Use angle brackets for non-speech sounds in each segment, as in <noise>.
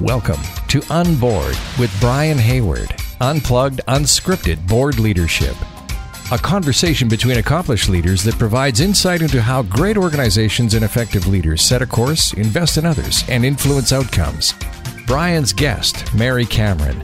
Welcome to Unboard with Brian Hayward. Unplugged, unscripted board leadership. A conversation between accomplished leaders that provides insight into how great organizations and effective leaders set a course, invest in others, and influence outcomes. Brian's guest, Mary Cameron,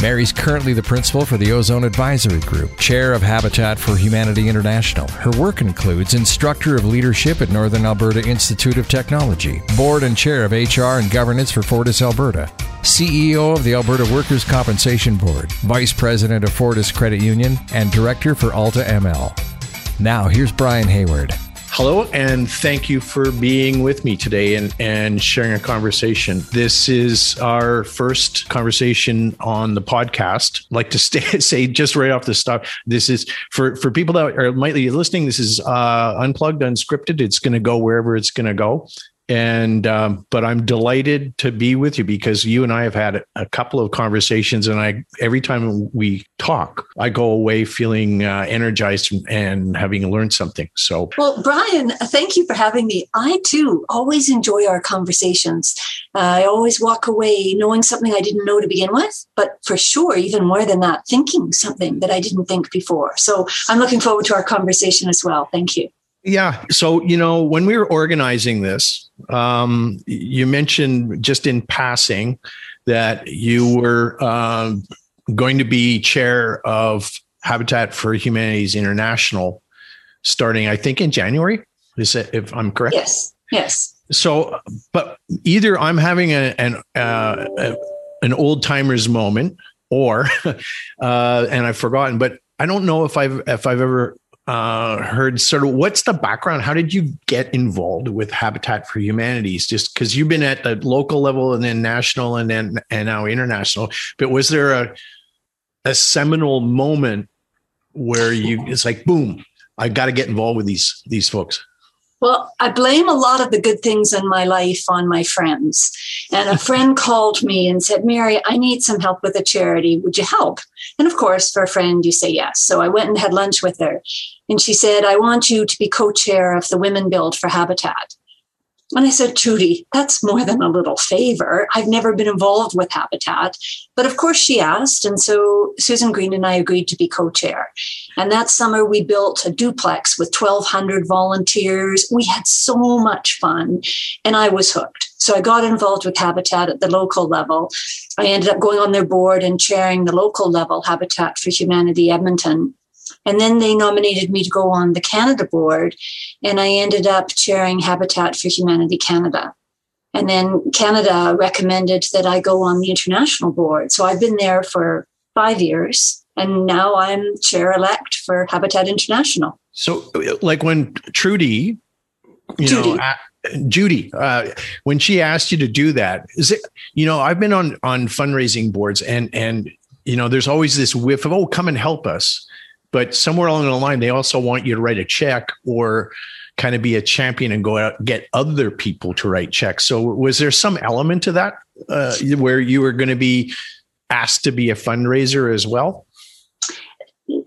Mary's currently the principal for the Ozone Advisory Group, chair of Habitat for Humanity International. Her work includes instructor of leadership at Northern Alberta Institute of Technology, board and chair of HR and governance for Fortis Alberta, CEO of the Alberta Workers' Compensation Board, vice president of Fortis Credit Union, and director for AltaML. Now, here's Brian Hayward. Hello, and thank you for being with me today and, and sharing a conversation. This is our first conversation on the podcast. I'd like to <laughs> stay, say just right off the start, this is for, for people that are might be listening, this is uh, unplugged, unscripted. It's going to go wherever it's going to go and um, but I'm delighted to be with you because you and I have had a couple of conversations, and I every time we talk, I go away feeling uh, energized and having learned something. So, well, Brian, thank you for having me. I too always enjoy our conversations. Uh, I always walk away knowing something I didn't know to begin with, but for sure, even more than that, thinking something that I didn't think before. So, I'm looking forward to our conversation as well. Thank you. Yeah. So, you know, when we were organizing this, um, you mentioned just in passing that you were um, going to be chair of Habitat for Humanities International starting, I think, in January. Is it, if I'm correct? Yes. Yes. So, but either I'm having a, an, uh, a, an old timers moment or, <laughs> uh, and I've forgotten, but I don't know if I've, if I've ever uh, heard sort of what's the background? How did you get involved with Habitat for Humanities? Just because you've been at the local level and then national and then and now international, but was there a a seminal moment where you it's like boom, I got to get involved with these these folks? Well, I blame a lot of the good things in my life on my friends. And a friend <laughs> called me and said, Mary, I need some help with a charity. Would you help? And of course, for a friend, you say yes. So I went and had lunch with her. And she said, I want you to be co chair of the Women Build for Habitat. And I said, Judy, that's more than a little favor. I've never been involved with Habitat. But of course, she asked. And so Susan Green and I agreed to be co chair. And that summer, we built a duplex with 1,200 volunteers. We had so much fun, and I was hooked. So I got involved with Habitat at the local level. I ended up going on their board and chairing the local level Habitat for Humanity Edmonton. And then they nominated me to go on the Canada board, and I ended up chairing Habitat for Humanity Canada. And then Canada recommended that I go on the international board. So I've been there for five years, and now I'm chair elect for Habitat International. So, like when Trudy, you Judy. know, Judy, uh, when she asked you to do that, is it? You know, I've been on on fundraising boards, and and you know, there's always this whiff of, oh, come and help us but somewhere along the line, they also want you to write a check or kind of be a champion and go out get other people to write checks. So was there some element to that uh, where you were going to be asked to be a fundraiser as well?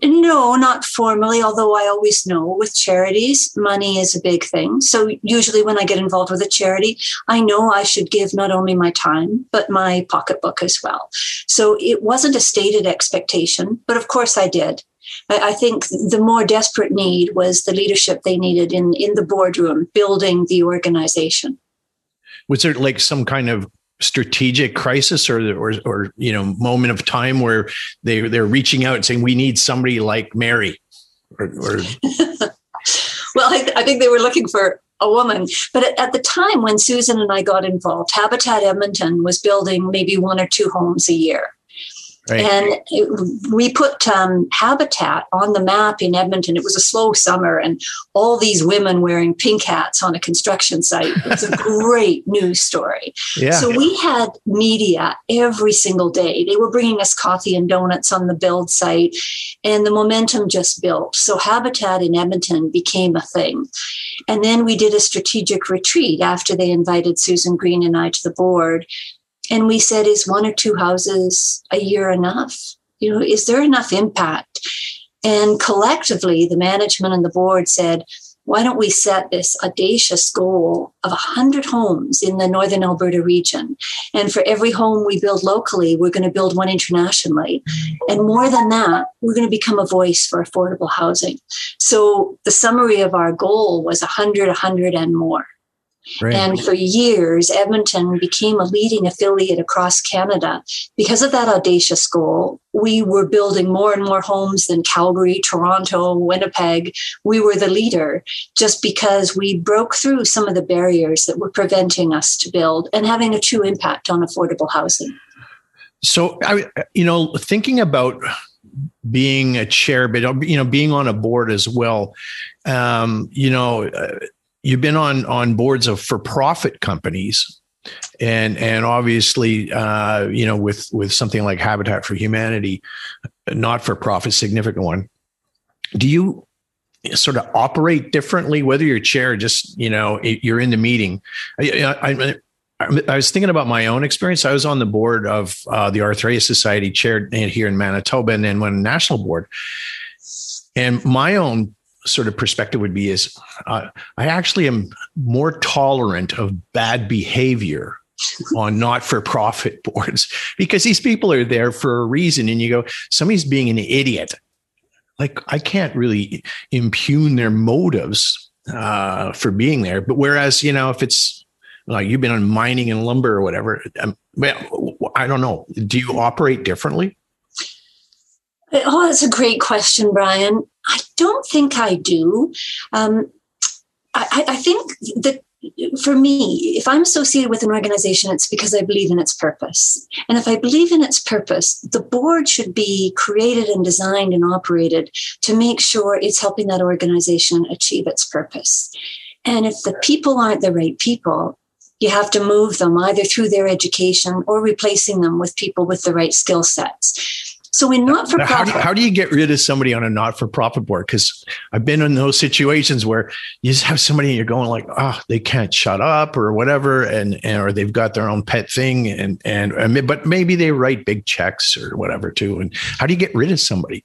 No, not formally, although I always know with charities, money is a big thing. So usually when I get involved with a charity, I know I should give not only my time, but my pocketbook as well. So it wasn't a stated expectation, but of course I did. I think the more desperate need was the leadership they needed in, in the boardroom, building the organization. Was there like some kind of strategic crisis or, or, or you know, moment of time where they, they're reaching out and saying, we need somebody like Mary? Or, or... <laughs> well, I, I think they were looking for a woman. But at, at, the time when Susan and I got involved, Habitat Edmonton was building maybe one or two homes a year. Right. And it, we put um, Habitat on the map in Edmonton. It was a slow summer, and all these women wearing pink hats on a construction site. It's a <laughs> great news story. Yeah. So we had media every single day. They were bringing us coffee and donuts on the build site, and the momentum just built. So Habitat in Edmonton became a thing. And then we did a strategic retreat after they invited Susan Green and I to the board and we said, is one or two houses a year enough? You know, is there enough impact? And collectively, the management and the board said, why don't we set this audacious goal of 100 homes in the northern Alberta region? And for every home we build locally, we're going to build one internationally. And more than that, we're going to become a voice for affordable housing. So the summary of our goal was 100, 100, and more. Right. And for years, Edmonton became a leading affiliate across Canada. Because of that audacious goal, we were building more and more homes than Calgary, Toronto, Winnipeg. We were the leader just because we broke through some of the barriers that were preventing us to build and having a true impact on affordable housing. So, I, you know, thinking about being a chair, but you know, being on a board as well. Um, you know, uh, you've been on on boards of for profit companies and and obviously uh, you know with with something like habitat for humanity not for profit significant one do you sort of operate differently whether you're chair just you know you're in the meeting I, I, I, was thinking about my own experience. I was on the board of uh, the Arthritis Society, chaired here in Manitoba, and then went national board. And my own sort of perspective would be is uh, I actually am more tolerant of bad behavior on not for profit <laughs> boards because these people are there for a reason. And you go, somebody's being an idiot. Like, I can't really impugn their motives uh, for being there. But whereas, you know, if it's like you've been on mining and lumber or whatever, um, well, I don't know. Do you operate differently? Oh, that's a great question, Brian. I don't think I do. Um, I, I think that for me, if I'm associated with an organization, it's because I believe in its purpose. And if I believe in its purpose, the board should be created and designed and operated to make sure it's helping that organization achieve its purpose. And if the people aren't the right people, you have to move them either through their education or replacing them with people with the right skill sets. So in not for profit, how, how, do you get rid of somebody on a not for profit board? Because I've been in those situations where you just have somebody and you're going like, oh, they can't shut up or whatever, and, and or they've got their own pet thing, and and, and but maybe they write big checks or whatever too. And how do you get rid of somebody?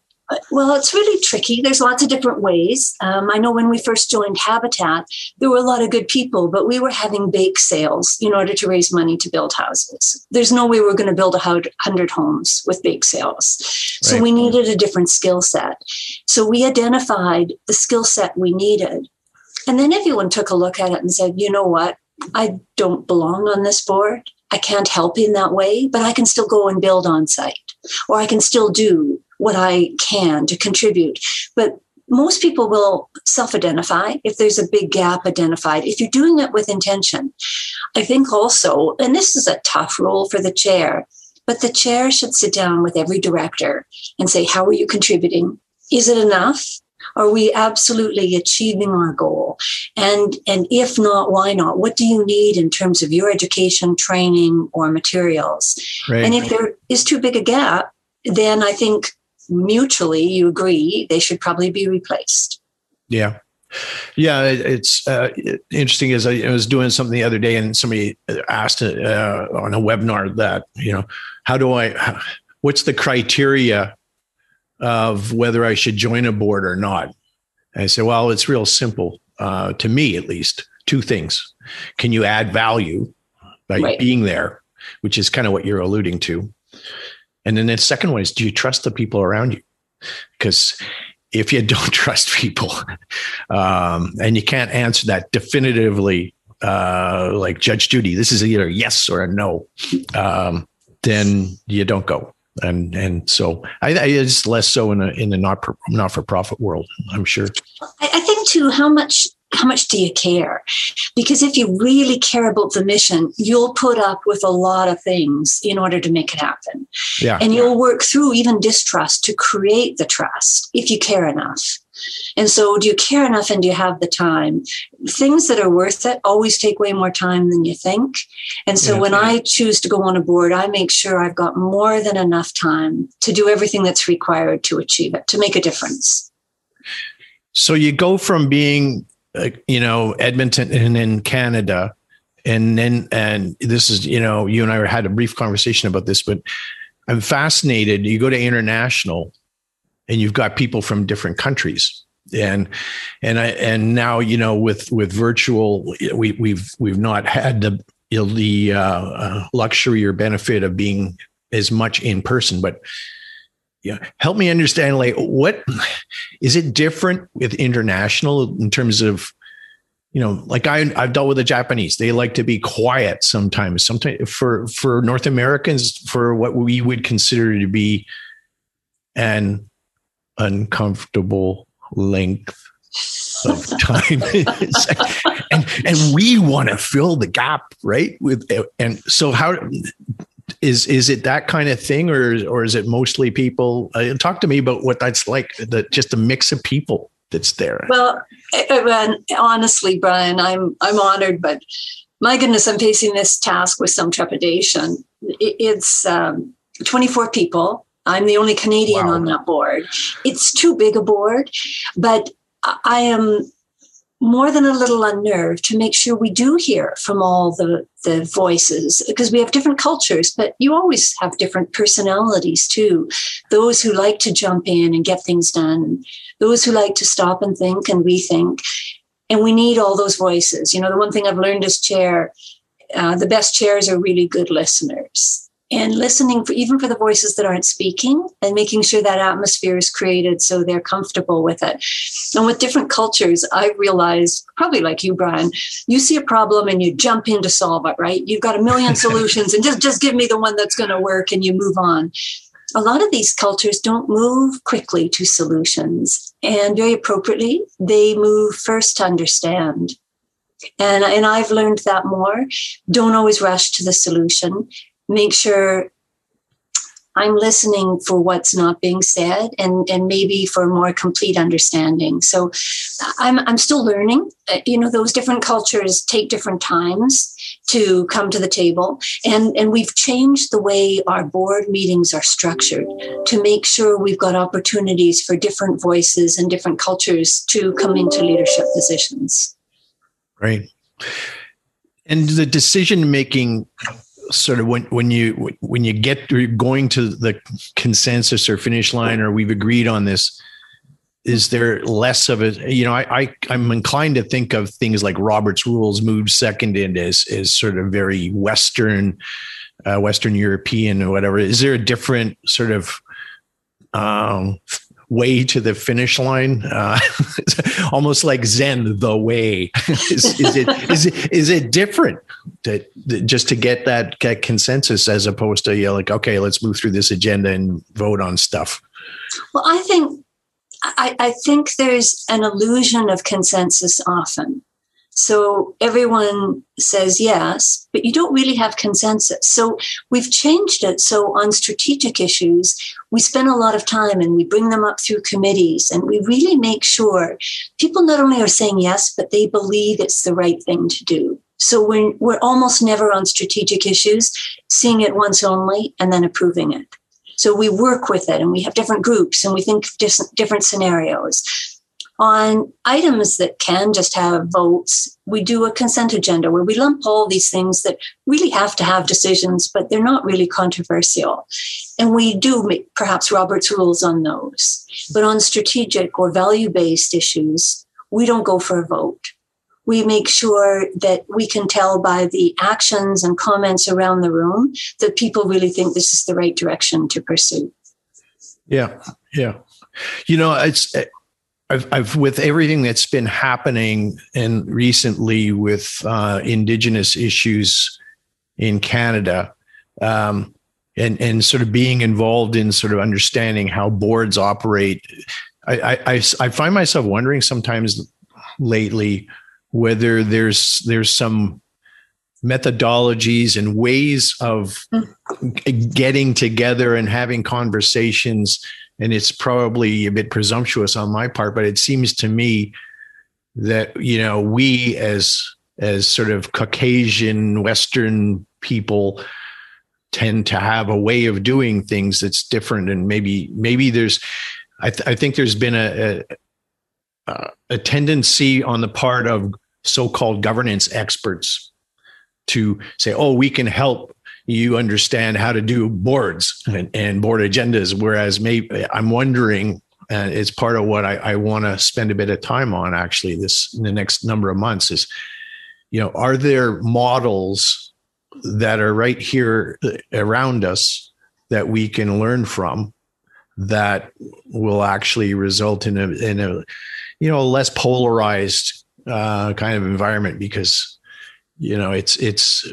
Well, it's really tricky. There's lots of different ways. Um, I know when we first joined Habitat, there were a lot of good people, but we were having bake sales in order to raise money to build houses. There's no way we are going to build a hundred homes with bake sales. So right. we needed a different skill set. So we identified the skill set we needed. And then everyone took a look at it and said, you know what? I don't belong on this board. I can't help in that way, but I can still go and build on site or I can still do what I can to contribute. But most people will self identify if there's a big gap identified, if you're doing it with intention. I think also, and this is a tough role for the chair, but the chair should sit down with every director and say, How are you contributing? Is it enough? Are we absolutely achieving our goal? And, and if not, why not? What do you need in terms of your education, training, or materials? Right. And if there is too big a gap, then I think mutually you agree they should probably be replaced. Yeah. Yeah, it's uh, interesting. As I, was doing something the other day, and somebody asked uh, on a webinar that you know, how do I, what's the criteria of whether I should join a board or not? And I said, well, it's real simple uh, to me, at least. Two things: can you add value by right. being there, which is kind of what you're alluding to, and then the second one is do you trust the people around you? Because if you <laughs> don't trust people um, and you can't answer that definitively, uh, like Judge Judy, this is either yes or a no, um, then you don't go. And and so I, I it's less so in a in the not not for profit world. I'm sure. I, I think too how much how much do you care? Because if you really care about the mission, you'll put up with a lot of things in order to make it happen. Yeah. And you'll work through even distrust to create the trust if you care enough. And so, do you care enough and do you have the time? Things that are worth it always take way more time than you think. And so, yeah. when I choose to go on a board, I make sure I've got more than enough time to do everything that's required to achieve it, to make a difference. So, you go from being you know, Edmonton and in Canada. And then, and this is, you know, you and I had a brief conversation about this, but I'm fascinated. You go to international and you've got people from different countries. and and I and now you know with with virtual we we've we've not had the you know, the uh, uh, luxury or benefit of being as much in person, but yeah, help me understand like what is it different with international in terms of you know like I I've dealt with the Japanese. They like to be quiet sometimes. Sometimes for for North Americans for what we would consider to be an uncomfortable length of <laughs> time. And and we want to fill the gap right? With and so how is is it that kind of thing or or is it mostly people uh, talk to me about what that's like the just a mix of people that's there. Well honestly brian i'm i'm honored but my goodness i'm facing this task with some trepidation. It's um, 24 people. I'm the only canadian wow. on that board. It's too big a board but i am more than a little unnerved to make sure we do hear from all the, the voices because we have different cultures, but you always have different personalities too. Those who like to jump in and get things done, those who like to stop and think and rethink. And we need all those voices. You know, the one thing I've learned as chair, uh, the best chairs are really good listeners and listening for even for the voices that aren't speaking and making sure that atmosphere is created so they're comfortable with it. And with different cultures i realize probably like you brian you see a problem and you jump in to solve it right? You've got a million <laughs> solutions and just just give me the one that's going to work and you move on. A lot of these cultures don't move quickly to solutions and very appropriately they move first to understand. And, and I've learned that more. Don't always rush to the solution make sure I'm listening for what's not being said and, and maybe for more complete understanding. So I'm, I'm still learning. Uh, you know, those different cultures take different times to come to the table. And, and we've changed the way our board meetings are structured to make sure we've got opportunities for different voices and different cultures to come into leadership positions. Right. And the decision making sort of when when you when you get going to the consensus or finish line or we've agreed on this is there less of a you know I, I i'm inclined to think of things like robert's rules moved second in as as sort of very western uh, western european or whatever. Is there a different sort of um way to the finish line uh, <laughs> almost like zen the way. <laughs> Is, is, it is it is it different that just to get that, that consensus as opposed to you know, like okay let's move through this agenda and vote on stuff? Well i think I, I think there's an illusion of consensus often so everyone says yes, but you don't really have consensus. So we've changed it. So on strategic issues, we spend a lot of time and we bring them up through committees and we really make sure people not only are saying yes, but they believe it's the right thing to do. So we're, we're almost never on strategic issues, seeing it once only and then approving it. So we work with it and we have different groups and we think different scenarios on items that can just have votes, we do a consent agenda where we lump all these things that really have to have decisions, but they're not really controversial. And we do make perhaps Robert's rules on those. But on strategic or value based issues, we don't go for a vote. We make sure that we can tell by the actions and comments around the room that people really think this is the right direction to pursue. Yeah, yeah. You know, it's I've, I've, with everything that's been happening and recently with uh, indigenous issues in Canada, um, and and sort of being involved in sort of understanding how boards operate, I, I, I find myself wondering sometimes lately whether there's there's some methodologies and ways of mm. getting together and having conversations and it's probably a bit presumptuous on my part, but it seems to me that you know we as as sort of Caucasian Western people tend to have a way of doing things that's different, and maybe maybe there's I, th- I think there's been a, a a tendency on the part of so-called governance experts to say, "Oh, we can help you understand how to do boards and, and board agendas. Whereas maybe I'm wondering and it's part of what I, I want to spend a bit of time on actually this in the next number of months is, you know, are there models that are right here uh, around us that we can learn from that will actually result in a in a you know less polarized uh, kind of environment because you know it's it's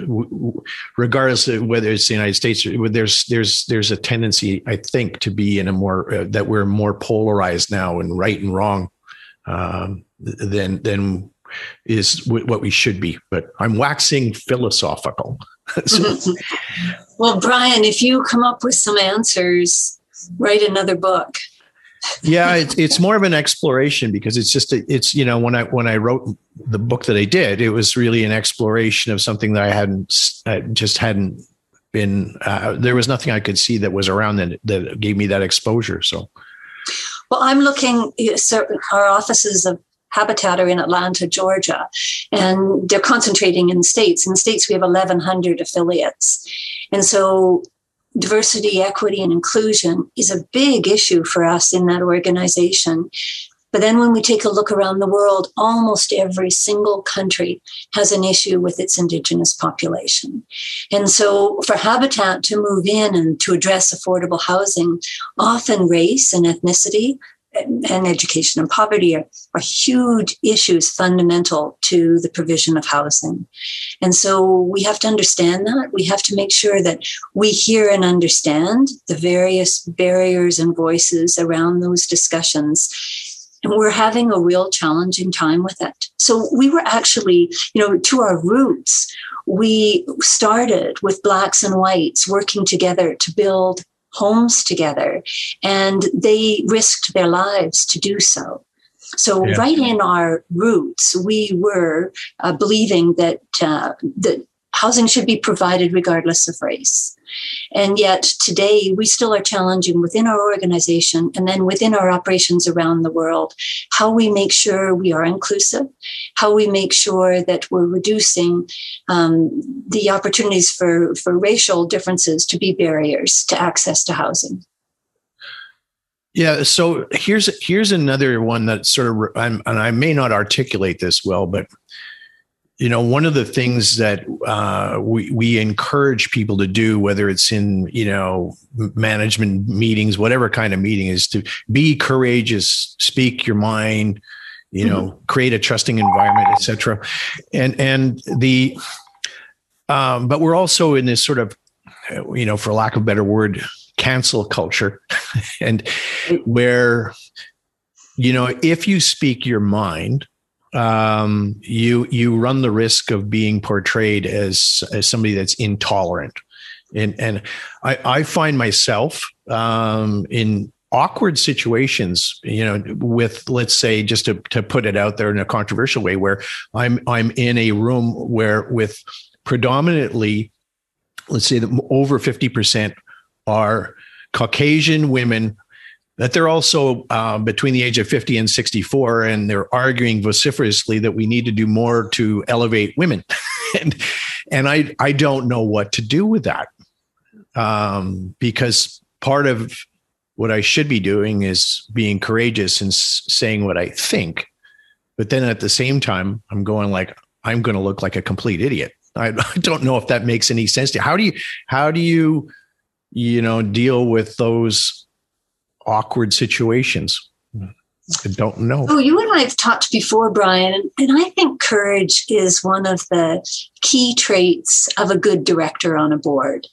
regardless of whether it's the United States there's there's there's a tendency I think to be in a more uh, that we're more polarized now and right and wrong um, than than is w- what we should be. But I'm waxing philosophical. <laughs> so. <laughs> well, Brian, if you come up with some answers, write another book. Yeah, it's it's more of an exploration because it's just a, it's you know when I when I wrote the book that I did, it was really an exploration of something that I hadn't I just hadn't been. Uh, there was nothing I could see that was around that that gave me that exposure. So, well, I'm looking. Our offices of Habitat are in Atlanta, Georgia, and they're concentrating in states. In states, we have 1,100 affiliates, and so diversity, equity, and inclusion is a big issue for us in that organization. But then when we take a look around the world, almost every single country has an issue with its indigenous population. And so for Habitat to move in and to address affordable housing, often race and ethnicity and education and poverty are, are, huge issues fundamental to the provision of housing. And so we have to understand that. We have to make sure that we hear and understand the various barriers and voices around those discussions. And we're having a real challenging time with it. So we were actually, you know, to our roots, we started with blacks and whites working together to build homes together, and they risked their lives to do so. So, yeah. right in our roots, we were uh, believing that uh, that housing should be provided regardless of race. And yet today we still are challenging within our organization and then within our operations around the world how we make sure we are inclusive, how we make sure that we're reducing um, the opportunities for, for racial differences to be barriers to access to housing. Yeah, so here's here's another one that sort of I'm, and I may not articulate this well, but you know one of the things that uh, we we encourage people to do whether it's in you know management meetings whatever kind of meeting is to be courageous speak your mind you know mm-hmm. create a trusting environment etc and and the um, but we're also in this sort of you know for lack of a better word cancel culture. <laughs> And where you know if you speak your mind um, you you run the risk of being portrayed as as somebody that's intolerant, and and I, I find myself um, in awkward situations you know with let's say just to, to put it out there in a controversial way where i'm i'm in a room where with predominantly let's say that over 50% are caucasian women that they're also uh, between the age of 50 and 64 and they're arguing vociferously that we need to do more to elevate women. <laughs> And and i i don't know what to do with that. Um, because part of what i should be doing is being courageous and s- saying what i think. But then at the same time i'm going like i'm going to look like a complete idiot. I, <laughs> I don't know if that makes any sense to you. How do you how do you you know deal with those awkward situations? I don't know. Oh, you and I have talked before, Brian, and I think courage is one of the key traits of a good director on a board.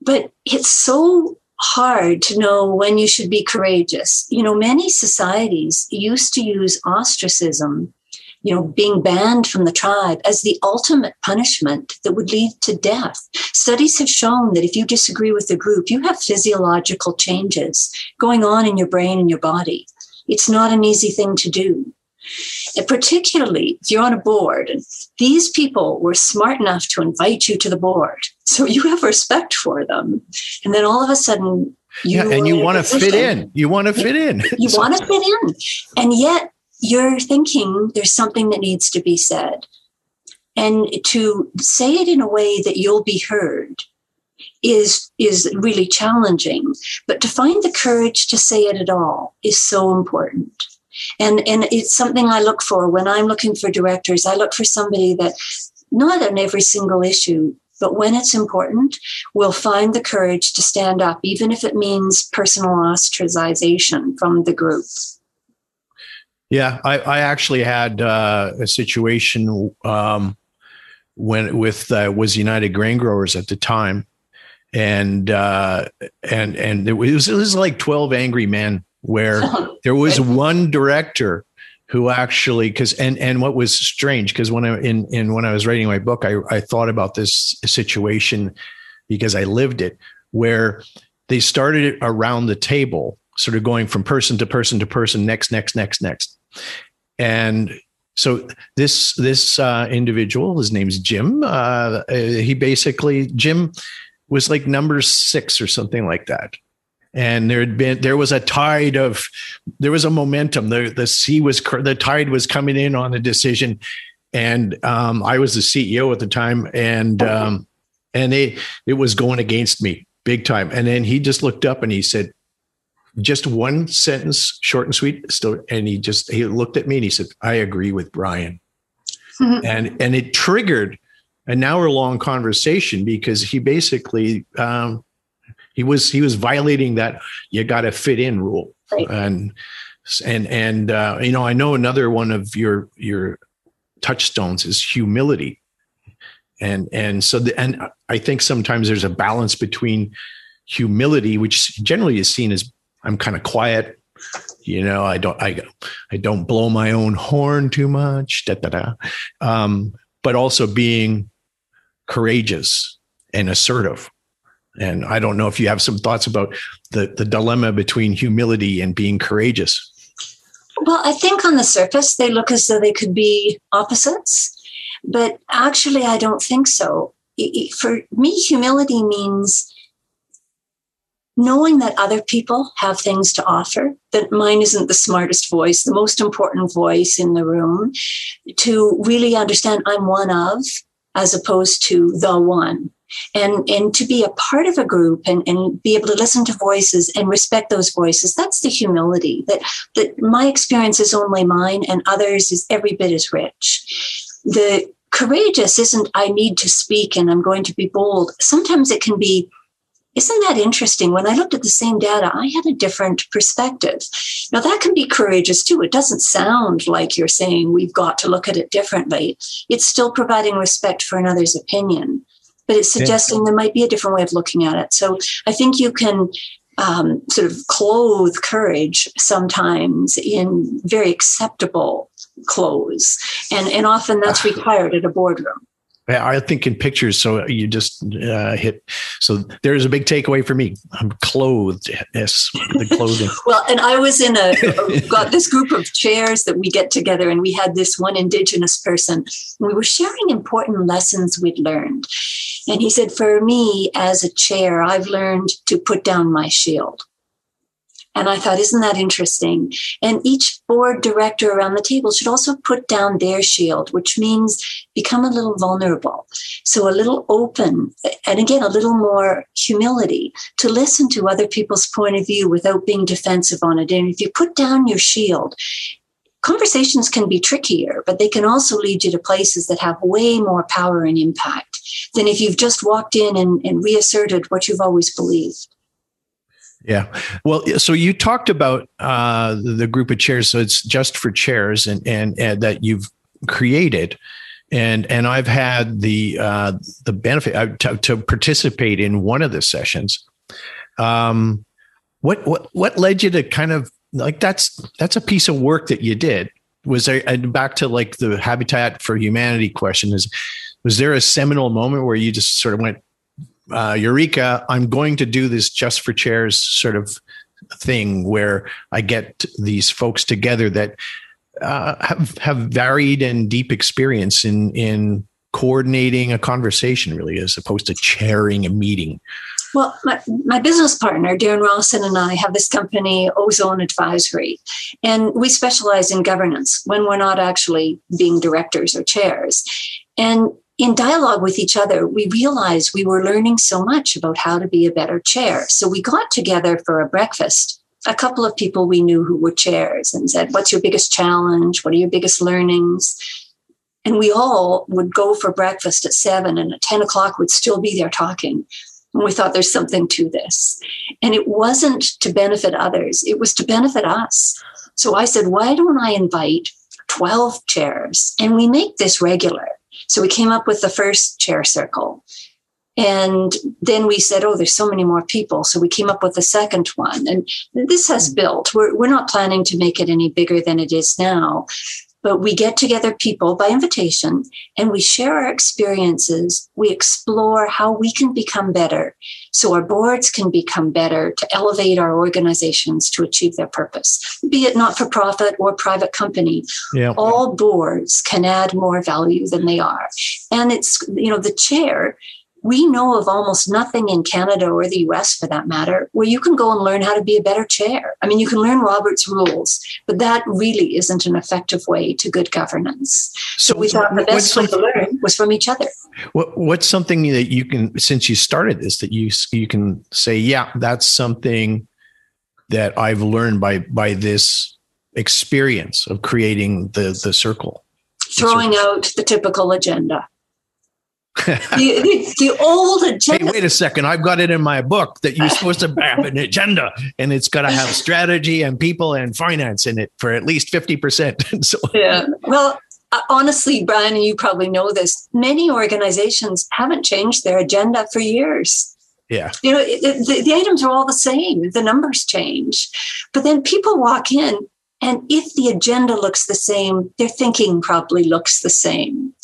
But it's so hard to know when you should be courageous. You know, many societies used to use ostracism you know, being banned from the tribe as the ultimate punishment that would lead to death. Studies have shown that if you disagree with the group, you have physiological changes going on in your brain and your body. It's not an easy thing to do. And particularly if you're on a board and these people were smart enough to invite you to the board. So you have respect for them. And then all of a sudden you yeah, and you want to fit in. You want to fit in. You want to fit in. And yet you're thinking there's something that needs to be said. And to say it in a way that you'll be heard is is really challenging. But to find the courage to say it at all is so important. And and it's something i look for when i'm looking for directors. I look for somebody that not on every single issue but when it's important will find the courage to stand up even if it means personal ostracization from the group yeah i, I actually had uh, a situation um, when with uh, was united grain growers at the time. And uh, and and it was, it was like 12 angry men where <laughs> there was one director who actually because and and what was strange because when I in in when I was writing my book I I thought about this situation because I lived it where they started it around the table sort of going from person to person to person next next next next and so this this uh, individual his name's Jim uh, he basically Jim was like number six or something like that. And there had been there was a tide of there was a momentum. The the sea was the tide was coming in on the decision, and um, I was the CEO at the time, and um, and it it was going against me big time. And then he just looked up and he said, just one sentence, short and sweet. Still, and he just he looked at me and he said, "I agree with Brian," <laughs> and and it triggered an hour long conversation because he basically um, he was he was violating that you got to fit in rule right. and and and uh, you know I know another one of your your touchstones is humility and and so the, and I think sometimes there's a balance between humility which generally is seen as I'm kind of quiet you know I don't I I don't blow my own horn too much da, da, da. Um, but also being courageous and assertive. And I don't know if you have some thoughts about the, the dilemma between humility and being courageous. Well, I think on the surface, they look as though they could be opposites, but actually, I don't think so. For me, humility means knowing that other people have things to offer, that mine isn't the smartest voice, the most important voice in the room, to really understand I'm one of, as opposed to the one. And and to be a part of a group and, and be able to listen to voices and respect those voices that's the humility that that my experience is only mine and others is every bit as rich. The courageous isn't i need to speak and i'm going to be bold. Sometimes it can be isn't that interesting? When I looked at the same data, I had a different perspective. Now, that can be courageous too. It doesn't sound like you're saying we've got to look at it differently. It's still providing respect for another's opinion, but it's suggesting yeah. there might be a different way of looking at it. So I think you can um, sort of clothe courage sometimes in very acceptable clothes. And, and often that's required at a boardroom. I think in pictures. So you just uh, hit. So there's a big takeaway for me. I'm clothed. Yes, the clothing. <laughs> well, and I was in a got this group of chairs that we get together, and we had this one Indigenous person. We were sharing important lessons we'd learned, and he said, "For me, as a chair, I've learned to put down my shield." And I thought, isn't that interesting? And each board director around the table should also put down their shield, which means become a little vulnerable. So a little open, and again, a little more humility to listen to other people's point of view without being defensive on it. And if you put down your shield, conversations can be trickier, but they can also lead you to places that have way more power and impact than if you've just walked in and, and reasserted what you've always believed. Yeah. Well, so you talked about uh, the group of chairs. So it's just for chairs and, and, and that you've created. And, and I've had the, uh, the benefit uh, to, to, participate in one of the sessions. Um, what, what, what led you to kind of like, that's, that's a piece of work that you did. Was there, and back to like the Habitat for Humanity question is, was there a seminal moment where you just sort of went, uh, Eureka, I'm going to do this just for chairs sort of thing where I get these folks together that uh, have have varied and deep experience in in coordinating a conversation, really, as opposed to chairing a meeting. Well, my, my business partner, Darren Rawson, and I have this company, Ozone Advisory, and we specialize in governance when we're not actually being directors or chairs. And in dialogue with each other, we realized we were learning so much about how to be a better chair. So we got together for a breakfast. A couple of people we knew who were chairs and said, What's your biggest challenge? What are your biggest learnings? And we all would go for breakfast at seven, and at 10 o'clock we'd still be there talking. And we thought there's something to this. And it wasn't to benefit others, it was to benefit us. So I said, Why don't I invite 12 chairs and we make this regular? So we came up with the first chair circle. And then we said, oh, there's so many more people. So we came up with the second one. And this has mm. built. We're, we're not planning to make it any bigger than it is now. But we get together people by invitation and we share our experiences. We explore how we can become better so our boards can become better to elevate our organizations to achieve their purpose, be it not for profit or private company. Yeah. All boards can add more value than they are. And it's, you know, the chair we know of almost nothing in Canada or the US for that matter where you can go and learn how to be a better chair. I mean, you can learn Robert's rules, but that really isn't an effective way to good governance. So, so we thought the best way to learn was from each other. What, what's something that you can, since you started this, that you you can say, yeah, that's something that I've learned by by this experience of creating the the circle. Throwing out the typical agenda the, the, old agenda. Hey, wait a second. I've got it in my book that you're supposed to have an agenda and it's got to have strategy and people and finance in it for at least 50%. <laughs> so, yeah. Well, uh, honestly, Brian, and you probably know this, many organizations haven't changed their agenda for years. Yeah. You know, it, the, the items are all the same, the numbers change. But then people walk in and if the agenda looks the same, their thinking probably looks the same.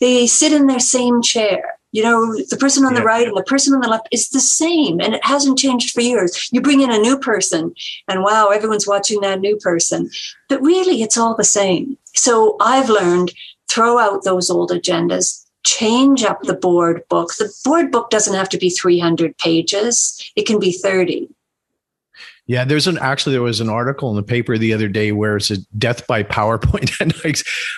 They sit in their same chair. You know, the person on yeah. the right and the person on the left is the same and it hasn't changed for years. You bring in a new person and wow, everyone's watching that new person. But really, it's all the same. So I've learned throw out those old agendas, change up the board book. The board book doesn't have to be 300 pages, it can be 30. Yeah, there's an actually there was an article in the paper the other day where it's a death by PowerPoint, <laughs> and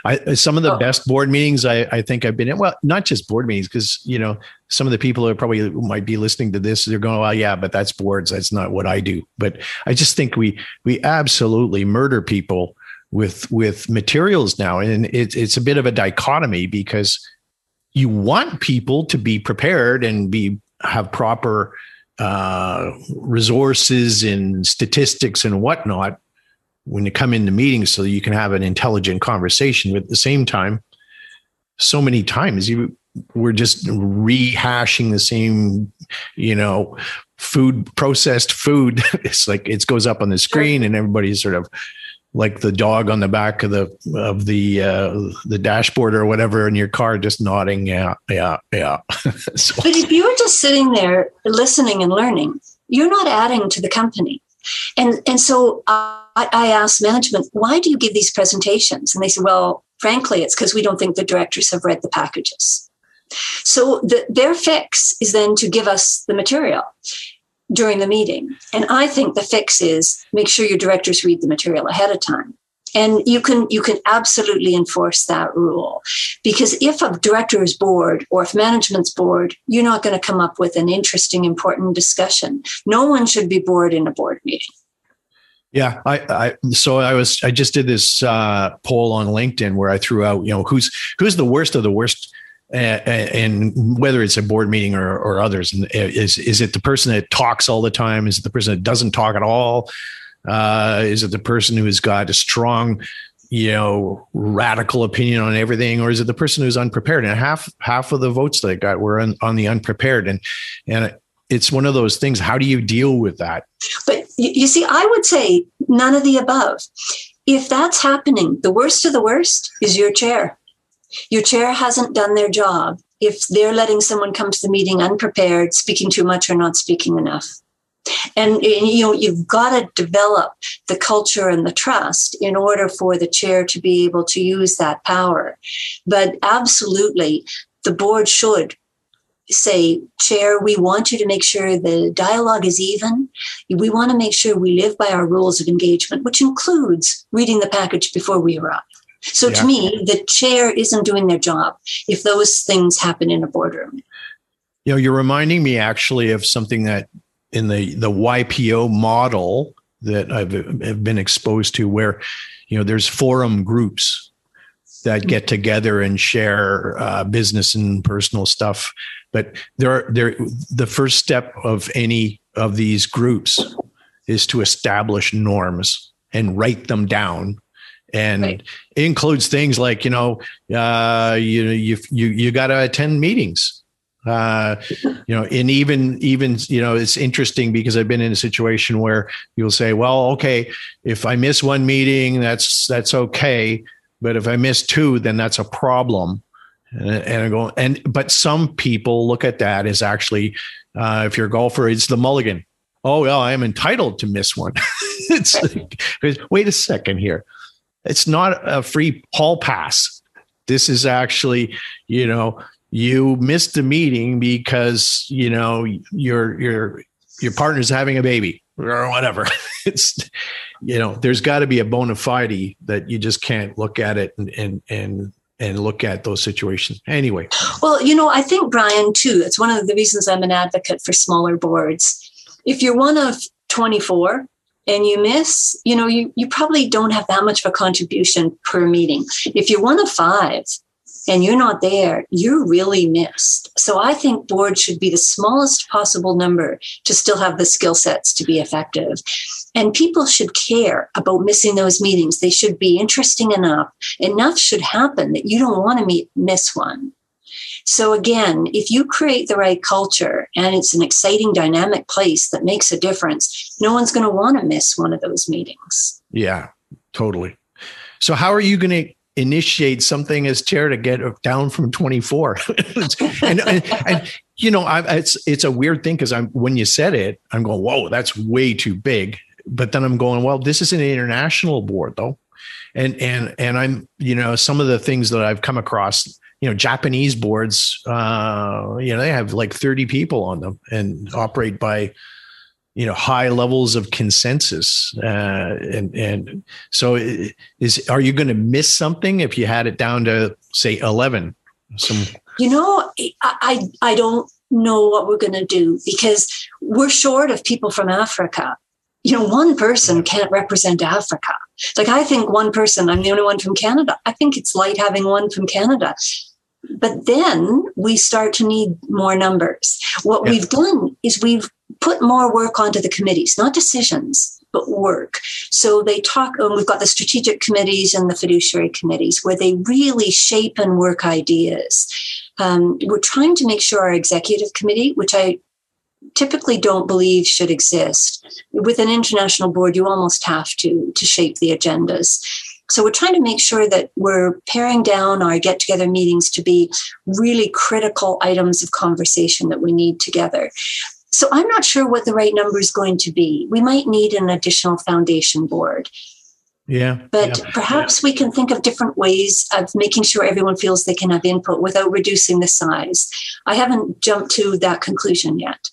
I, some of the oh. best board meetings I, I think I've been in. Well, not just board meetings, because you know some of the people who probably might be listening to this, they're going, "Well, yeah, but that's boards. That's not what I do." But I just think we we absolutely murder people with with materials now, and it's it's a bit of a dichotomy because you want people to be prepared and be have proper uh, resources and statistics and whatnot when you come into meetings so you can have an intelligent conversation. But at the same time, so many times you we're just rehashing the same, you know, food processed food. <laughs> it's like it goes up on the screen and everybody's sort of like the dog on the back of the of the uh, the dashboard or whatever in your car, just nodding. Yeah, yeah, yeah. <laughs> so. But if you're just sitting there listening and learning, you're not adding to the company. And and so I, I asked management, why do you give these presentations? And they said, well, frankly, it's because we don't think the directors have read the packages. So the, their fix is then to give us the material during the meeting. And I think the fix is make sure your directors read the material ahead of time. And you can you can absolutely enforce that rule because if a director is bored or if management's bored, you're not going to come up with an interesting, important discussion. No one should be bored in a board meeting. Yeah, I, I so I was I just did this uh, poll on LinkedIn where I threw out you know who's who's the worst of the worst and whether it's a board meeting or, or others is is it the person that talks all the time? Is it the person that doesn't talk at all? Uh, is it the person who's got a strong you know radical opinion on everything or is it the person who's unprepared? And half half of the votes that I got were on, on the unprepared and and it's one of those things how do you deal with that? But you see i would say none of the above. If that's happening the worst of the worst is your chair your chair hasn't done their job if they're letting someone come to the meeting unprepared, speaking too much or not speaking enough. And, you know, you've got to develop the culture and the trust in order for the chair to be able to use that power. But absolutely, the board should say, Chair, we want you to make sure the dialogue is even. We want to make sure we live by our rules of engagement, which includes reading the package before we arrive. So yeah. to me, the chair isn't doing their job if those things happen in a boardroom. You know, you're reminding me actually of something that in the the YPO model that I've have been exposed to, where you know there's forum groups that get together and share uh, business and personal stuff. But there, are, there, the first step of any of these groups is to establish norms and write them down and right. includes things like you know uh, you you you you got to attend meetings. Uh, you know and even even you know it's interesting because i've been in a situation where you'll say well okay if i miss one meeting that's that's okay but if i miss two then that's a problem. And, and i go and but some people look at that as actually uh, if you're a golfer it's the mulligan. Oh well i am entitled to miss one. <laughs> It's like, wait a second here it's not a free hall pass. This is actually, you know, you missed a meeting because you know your your your partner's having a baby or whatever. <laughs> It's you know, there's got to be a bona fide that you just can't look at it and and and and look at those situations anyway. Well, you know, I think Brian too. It's one of the reasons I'm an advocate for smaller boards. If you're one of 24 and you miss, you know, you, you probably don't have that much of a contribution per meeting. If you're one of five and you're not there, you're really missed. So I think board should be the smallest possible number to still have the skill sets to be effective. And people should care about missing those meetings. They should be interesting enough. Enough should happen that you don't want to meet, miss one. So again, if you create the right culture and it's an exciting, dynamic place that makes a difference, no one's going to want to miss one of those meetings. Yeah, totally. So how are you going to initiate something as chair to get down from 24 <laughs> and, and, and, you know I, it's it's a weird thing because i'm when you said it i'm going whoa that's way too big but then i'm going well this is an international board though and and and i'm you know some of the things that i've come across you know japanese boards uh you know they have like 30 people on them and operate by you know high levels of consensus uh and and so is are you going to miss something if you had it down to say 11 some you know i i don't know what we're going to do because we're short of people from africa you know one person can't represent africa like i think one person i'm the only one from canada i think it's light having one from canada but then we start to need more numbers. What yeah. we've done is we've put more work onto the committees, not decisions, but work. So they talk, and we've got the strategic committees and the fiduciary committees where they really shape and work ideas. Um, we're trying to make sure our executive committee, which I typically don't believe should exist, with an international board, you almost have to to shape the agendas. So we're trying to make sure that we're paring down our get together meetings to be really critical items of conversation that we need together. So I'm not sure what the right number is going to be. We might need an additional foundation board. Yeah. But yeah, perhaps yeah. we can think of different ways of making sure everyone feels they can have input without reducing the size. I haven't jumped to that conclusion yet.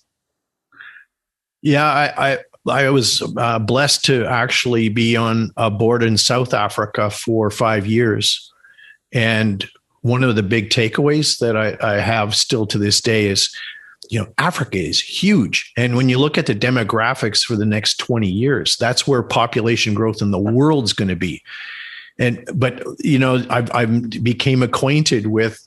Yeah, I, I I was uh, blessed to actually be on a board in South Africa for five years. And one of the big takeaways that I, I have still to this day is, you know, Africa is huge. And when you look at the demographics for the next 20 years, that's where population growth in the world's going to be. And, but, you know, I've, I became acquainted with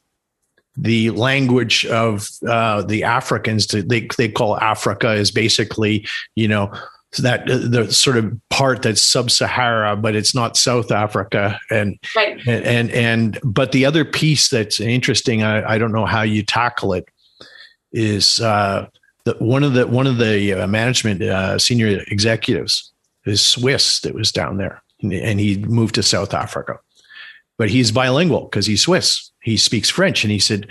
the language of uh, the Africans. To, they they call Africa is basically you know that uh, the sort of part that's sub-Sahara, but it's not South Africa, and right. and, and and but the other piece that's interesting, I, I don't know how you tackle it, is uh, that one of the one of the uh, management uh, senior executives is Swiss that was down there, and he moved to South Africa, but he's bilingual because he's Swiss he speaks French, and he said,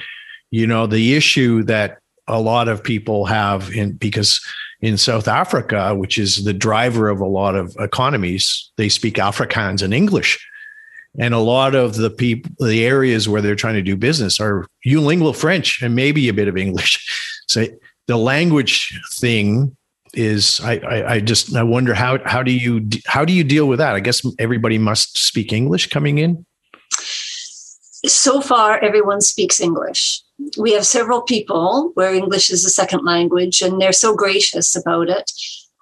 you know, the issue that a lot of people have in because in South Africa, which is the driver of a lot of economies, they speak Afrikaans and English. And a lot of the people, the areas where they're trying to do business are unilingual French and maybe a bit of English. <laughs> So the language thing is, I, I, I just, I wonder how, how do you, how do you deal with that? I guess everybody must speak English coming in. So far, everyone speaks English. We have several people where English is a second language, and they're so gracious about it.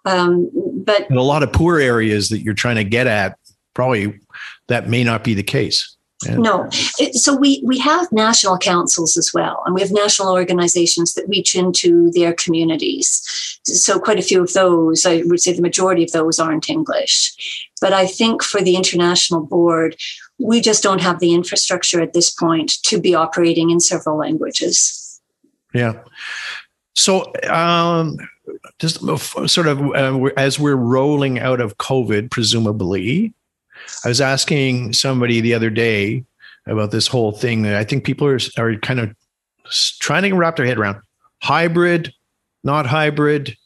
Um, but in a lot of poor areas that you're trying to get at, probably that may not be the case. Yeah. No. So we, we have national councils as well, and we have national organizations that reach into their communities. So quite a few of those, I would say the majority of those aren't English. But I think for the international board, we just don't have the infrastructure at this point to be operating in several languages. Yeah. So, um, just sort of uh, as we're rolling out of COVID, presumably, I was asking somebody the other day about this whole thing that I think people are, are kind of trying to wrap their head around hybrid, not hybrid.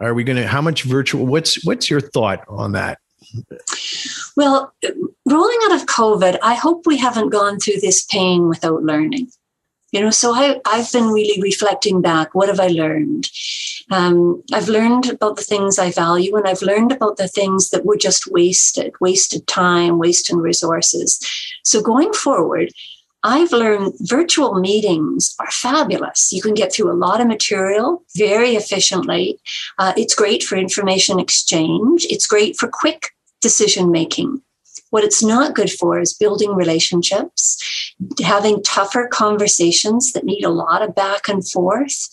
Are we going to, how much virtual, what's, what's your thought on that? Well, rolling out of COVID, I hope we haven't gone through this pain without learning. You know, so I, I've been really reflecting back. What have I learned? Um, I've learned about the things I value, and I've learned about the things that were just wasted, wasted time, wasted resources. So going forward, I've learned virtual meetings are fabulous. You can get through a lot of material very efficiently. Uh, it's great for information exchange. It's great for quick decision making. What it's not good for is building relationships, having tougher conversations that need a lot of back and forth.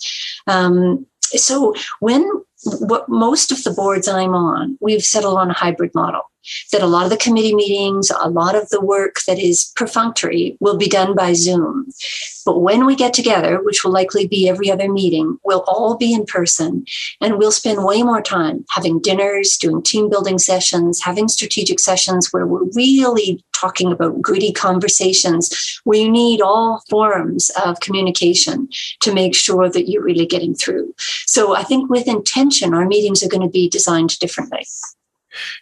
Um, so when what most of the boards I'm on, we've settled on a hybrid model that a lot of the committee meetings, a lot of the work that is perfunctory will be done by Zoom. But when we get together, which will likely be every other meeting, we'll all be in person and we'll spend way more time having dinners, doing team building sessions, having strategic sessions where we're really talking about gritty conversations where you need all forms of communication to make sure that you're really getting through. So I think with intention, our meetings are going to be designed differently.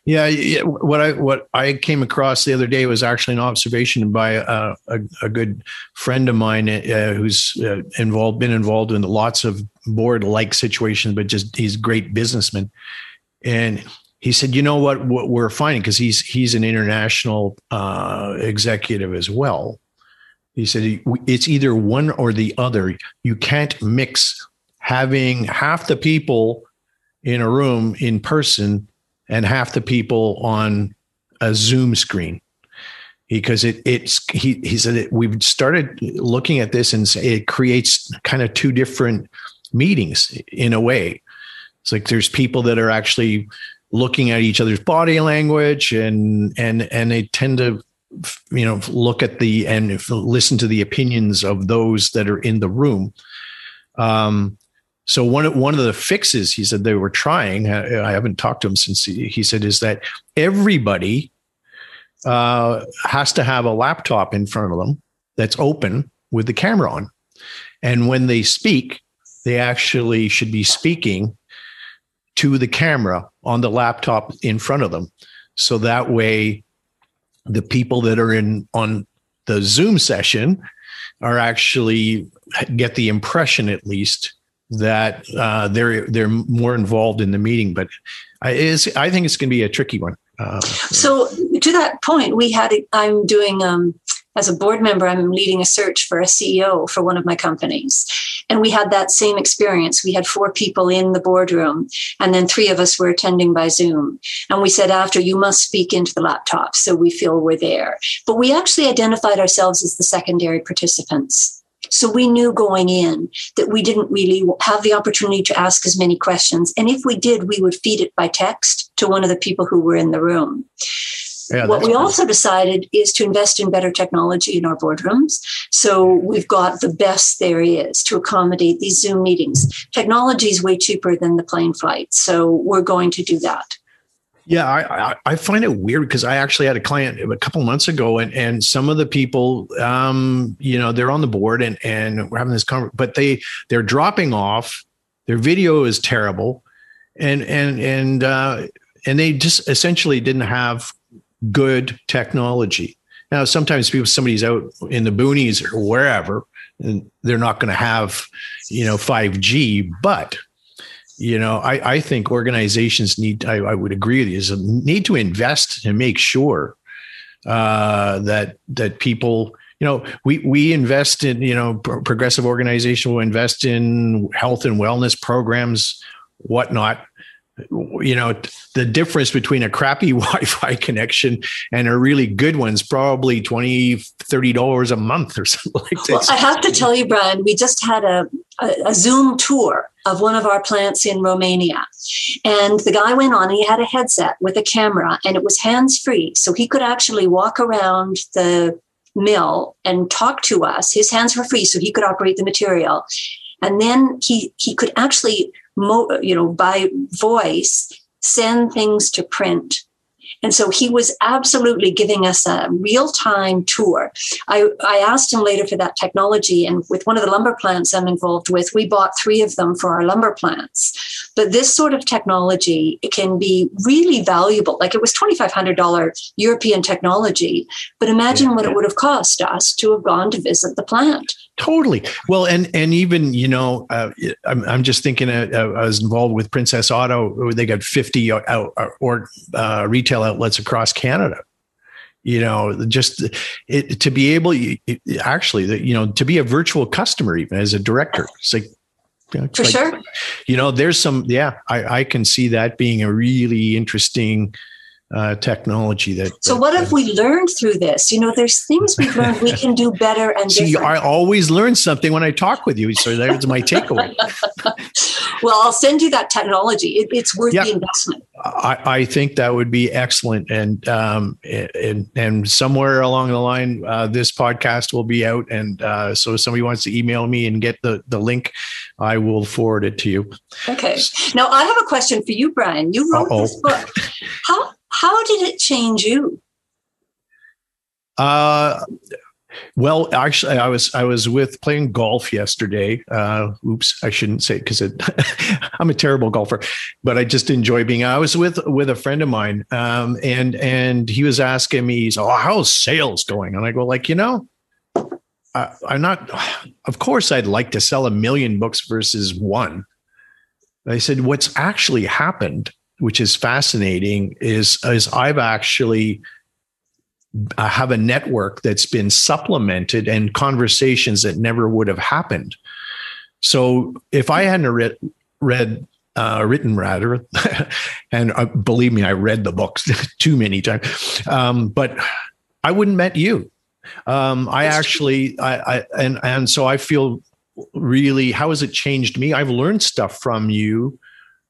Yeah, what I what I came across the other day was actually an observation by a, a, a good friend of mine uh, who's uh, involved, been involved in lots of board like situations, but just he's a great businessman, and he said, you know what, what we're finding because he's he's an international uh, executive as well. He said it's either one or the other. You can't mix having half the people in a room in person and half the people on a Zoom screen because it it's he he said it, we've started looking at this and it creates kind of two different meetings in a way. It's like there's people that are actually looking at each other's body language and and and they tend to you know look at the and listen to the opinions of those that are in the room um so one of, one of the fixes he said they were trying, I haven't talked to him since he, he said, is that everybody uh, has to have a laptop in front of them that's open with the camera on. And when they speak, they actually should be speaking to the camera on the laptop in front of them. So that way, the people that are in on the Zoom session are actually get the impression at least that uh, they're they're more involved in the meeting. But I, is I think it's going to be a tricky one. Uh, so to that point, we had I'm doing um, as a board member. I'm leading a search for a CEO for one of my companies, and we had that same experience. We had four people in the boardroom, and then three of us were attending by Zoom. And we said after, you must speak into the laptop so we feel we're there. But we actually identified ourselves as the secondary participants. So we knew going in that we didn't really have the opportunity to ask as many questions. And if we did, we would feed it by text to one of the people who were in the room. Yeah, what we also decided is to invest in better technology in our boardrooms. So we've got the best there is to accommodate these Zoom meetings. Technology is way cheaper than the plane flight. So we're going to do that. Yeah, I, I find it weird because I actually had a client a couple months ago, and and some of the people, um, you know, they're on the board and and we're having this conversation, but they they're dropping off. Their video is terrible, and and and uh, and they just essentially didn't have good technology. Now, sometimes people, somebody's out in the boonies or wherever, and they're not going to have, you know, 5G, but you know, I, I think organizations need, I, I would agree with you, is need to invest and make sure uh, that that people you know, we we invest in you know progressive organization will invest in health and wellness programs, whatnot you know the difference between a crappy <laughs> wi-fi connection and a really good one's probably 20 30 dollars a month or something like that. Well, i have to tell you brian we just had a, a, a, zoom tour of one of our plants in romania. And the guy went on he had a headset with a camera and it was hands free so he could actually walk around the mill and talk to us. His hands were free so he could operate the material. And then he he could actually mo- you know, by voice, send things to print. And so he was absolutely giving us a real time tour. I, I asked him later for that technology. And with one of the lumber plants I'm involved with, we bought three of them for our lumber plants. But this sort of technology can be really valuable. Like it was $2,500 European technology. But imagine yeah. what it would have cost us to have gone to visit the plant. Totally. Well, and and even you know, uh, I'm I'm just thinking. Uh, uh I was involved with Princess Auto. They got 50 out, uh, or uh, retail outlets across Canada. You know, just it, to be able, it, actually, you know, to be a virtual customer, even as a director, it's like you know, For like, sure. You know, there's some, yeah, I, I can see that being a really interesting uh, technology that. So, that, what have we learned through this? You know, there's things we've learned we can do better and <laughs> See, different. I always learn something when I talk with you. So there's my takeaway. <laughs> well, I'll send you that technology. It, it's worth the investment. I, I, think that would be excellent, and um, and and somewhere along the line, uh, this podcast will be out, and uh, so if somebody wants to email me and get the the link, I will forward it to you. Okay. Now I have a question for you, Brian. You wrote Uh-oh. this book. How how did it change you? Uh, well, actually, I was I was with playing golf yesterday. Uh, oops, I shouldn't say because <laughs> I'm a terrible golfer, but I just enjoy being. I was with with a friend of mine, um, and and he was asking me, he's, "Oh, how's sales going?" And I go, like, you know, I, I'm not. Of course, I'd like to sell a million books versus one. I said, what's actually happened which is fascinating, is is I've actually I have a network that's been supplemented and conversations that never would have happened. So if I hadn't read, read uh, written rather, <laughs> and uh, believe me, I read the books <laughs> too many times, um, but I wouldn't met you. Um, I actually, I, I, and and so I feel really. How has it changed me? I've learned stuff from you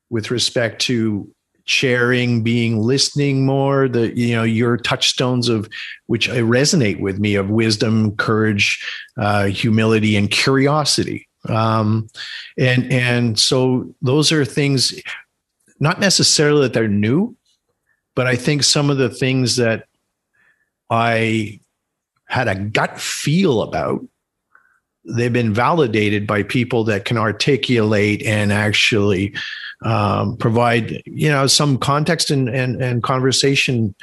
with respect to sharing, being listening more, the you know your touchstones of which I resonate with me of wisdom, courage, uh, humility, and curiosity. Um, and and so those are things, not necessarily that they're new, but I think some of the things that I had a gut feel about they've been validated by people that can articulate and actually um, provide you know some context and and, and conversation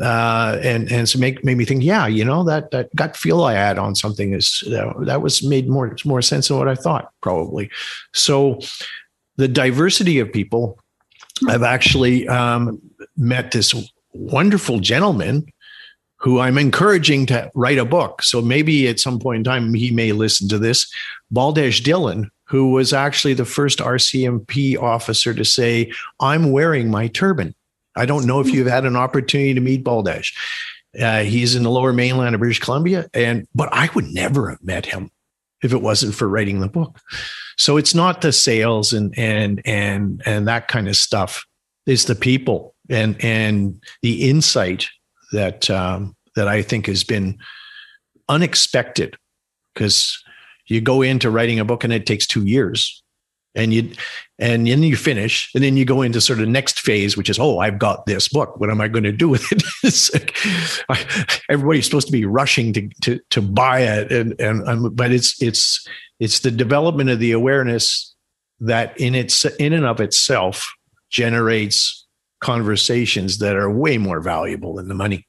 uh, and and so make made me think, yeah, you know that that gut feel I had on something is uh, that was made more more sense than what I thought probably. So the diversity of people, I've actually um, met this wonderful gentleman who I'm encouraging to write a book. So maybe at some point in time he may listen to this. Baltej Dhillon, who was actually the first RCMP officer to say, I'm wearing my turban. I don't know if you've had an opportunity to meet Baltej. Uh, he's in the lower mainland of British Columbia. And, but I would never have met him if it wasn't for writing the book. So it's not the sales and, and, and, and that kind of stuff. It's the people and, and the insight that, um, that I think has been unexpected because you go into writing a book and it takes two years. And you and then you finish and then you go into sort of next phase which is oh i've got this book. What am i going to do with it? <laughs> Like, everybody's supposed to be rushing to to, to buy it and and um, but it's it's it's the development of the awareness that in its in and of itself generates conversations that are way more valuable than the money.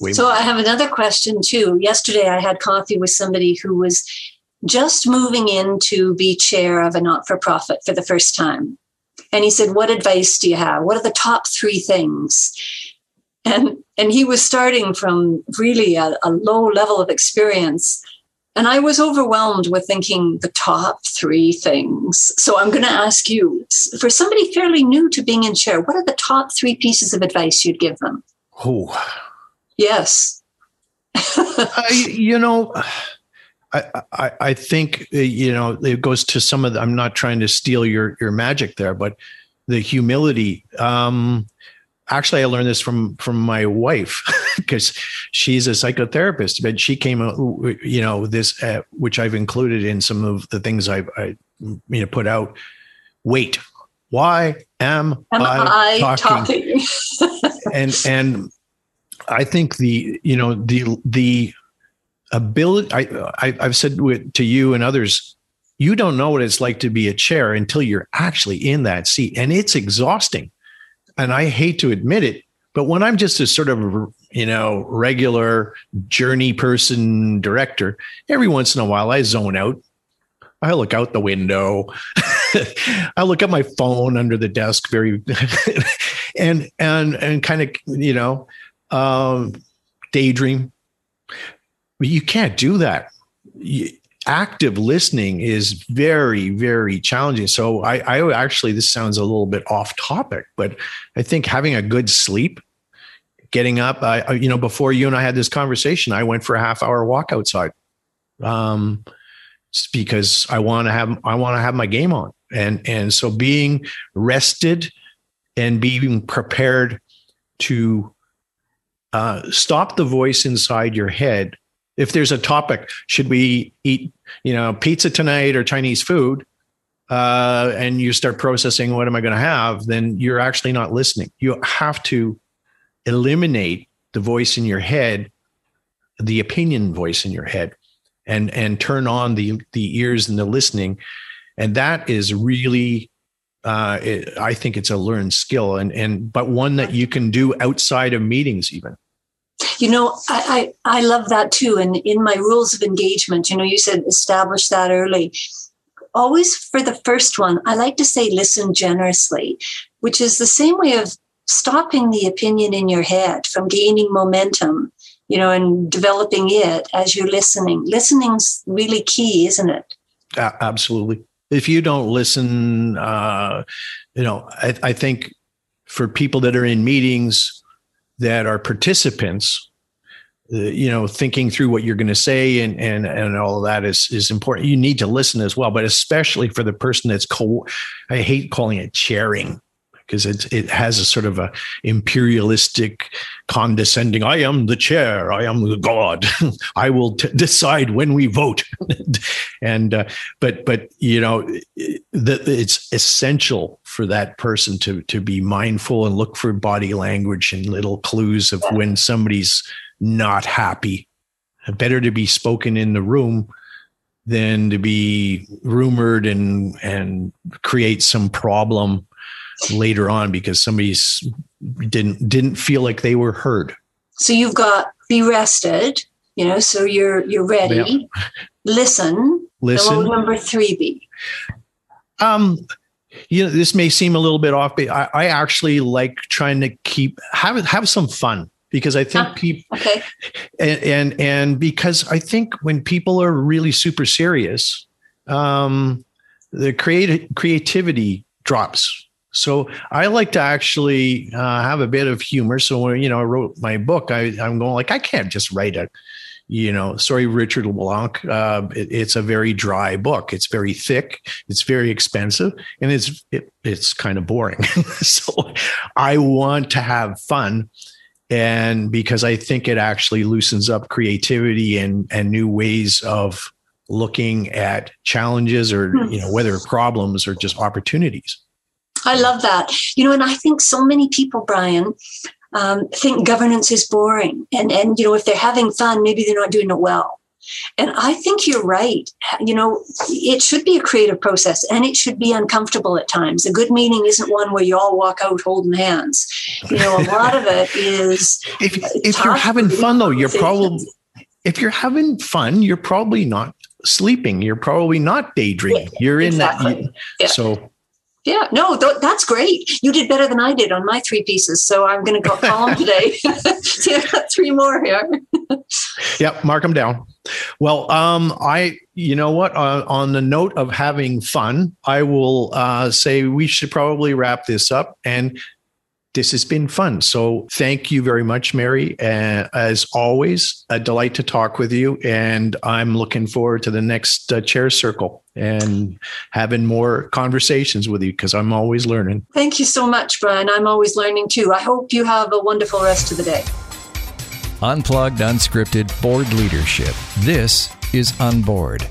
Way so more. i have another question too. Yesterday i had coffee with somebody who was just moving in to be chair of a not for profit for the first time. And he said, What advice do you have? What are the top three things? and and he was starting from really a, a low level of experience and I was overwhelmed with thinking the top three things. So I'm going to ask you for somebody fairly new to being in chair, what are the top three pieces of advice you'd give them? Oh, yes. <laughs> Uh, I, you know, I, I, I think, uh, you know, it goes to some of the, I'm not trying to steal your, your magic there, but the humility. Um, actually, I learned this from, from my wife <laughs> because she's a psychotherapist, but she came, you know, this, uh, which I've included in some of the things I've, I, you know, put out. Wait, why am, am I, I talking? talking? <laughs> and, and I think the, you know, the, the ability, I, I I've said to you and others, you don't know what it's like to be a chair until you're actually in that seat and it's exhausting. And i hate to admit it but when i'm just a sort of you know regular journey person director every once in a while i zone out. I look out the window. <laughs> I look at my phone under the desk very <laughs> and and and kind of you know um daydream you can't do that. Active listening is very very challenging. So I, I actually this sounds a little bit off topic but i think having a good sleep getting up I, you know before you and i had this conversation i went for a half hour walk outside um because i want to have i want to have my game on. And and so being rested and being prepared to uh, stop the voice inside your head if there's a topic, should we eat, you know, pizza tonight or Chinese food? Uh, and you start processing what am I going to have, then you're actually not listening. You have to eliminate the voice in your head, the opinion voice in your head, and and turn on the the ears and the listening. And that is really uh, it, I think it's a learned skill and and but one that you can do outside of meetings even. You know, I, I, I love that too. And in my rules of engagement, you know, you said establish that early. Always for the first one, I like to say listen generously, which is the same way of stopping the opinion in your head from gaining momentum, you know, and developing it as you're listening. Listening's really key, isn't it? Uh, absolutely. If you don't listen, uh, you know, I, I think for people that are in meetings, that are participants uh, you know thinking through what you're going to say and and and all of that is is important. You need to listen as well but especially for the person that's co i hate calling it chairing because it it has a sort of a imperialistic condescending i am the chair i am the god <laughs> i will t- decide when we vote. <laughs> And uh, but but you know that it's essential for that person to to be mindful and look for body language and little clues of when somebody's not happy. Better to be spoken in the room than to be rumored and and create some problem later on because somebody's didn't didn't feel like they were heard. So you've got be rested, you know, so you're you're ready. Yeah. Listen. Listen. number three be? Um you know, this may seem a little bit off, but I, I actually like trying to keep have have some fun because I think people okay. and, and and because I think when people are really super serious, um, the creative creativity drops so I like to actually uh, have a bit of humor. So when you know I wrote my book, I, I'm going like I can't just write a, you know, sorry Richard LeBlanc. Uh, it, it's a very dry book. It's very thick. It's very expensive, and it's it, it's kind of boring. <laughs> so I want to have fun, and because I think it actually loosens up creativity and and new ways of looking at challenges or hmm. you know whether problems or just opportunities. I love that. You know, and I think so many people, Brian, um, think governance is boring. And, and, you know, if they're having fun, maybe they're not doing it well. And I think you're right. You know, it should be a creative process and it should be uncomfortable at times. A good meeting isn't one where you all walk out holding hands. You know, a lot of it is. <laughs> if, if you're having fun, though, you're probably, if you're having fun, you're probably not sleeping. You're probably not daydreaming. You're in exactly. that. Yeah. So Yeah, no, th- that's great. You did better than I did on my three pieces. So I'm going to go <laughs> call them today. <laughs> See, I've got three more here. <laughs> yep, mark them down. Well, um, I, you know what? Uh, on the note of having fun, I will uh, say we should probably wrap this up. And this has been fun. So thank you very much, Mary. Uh, as always, a delight to talk with you. And I'm looking forward to the next uh, chair circle and having more conversations with you because I'm always learning. Thank you so much, Brian. I'm always learning too. I hope you have a wonderful rest of the day. Unplugged, unscripted board leadership. This is On Board.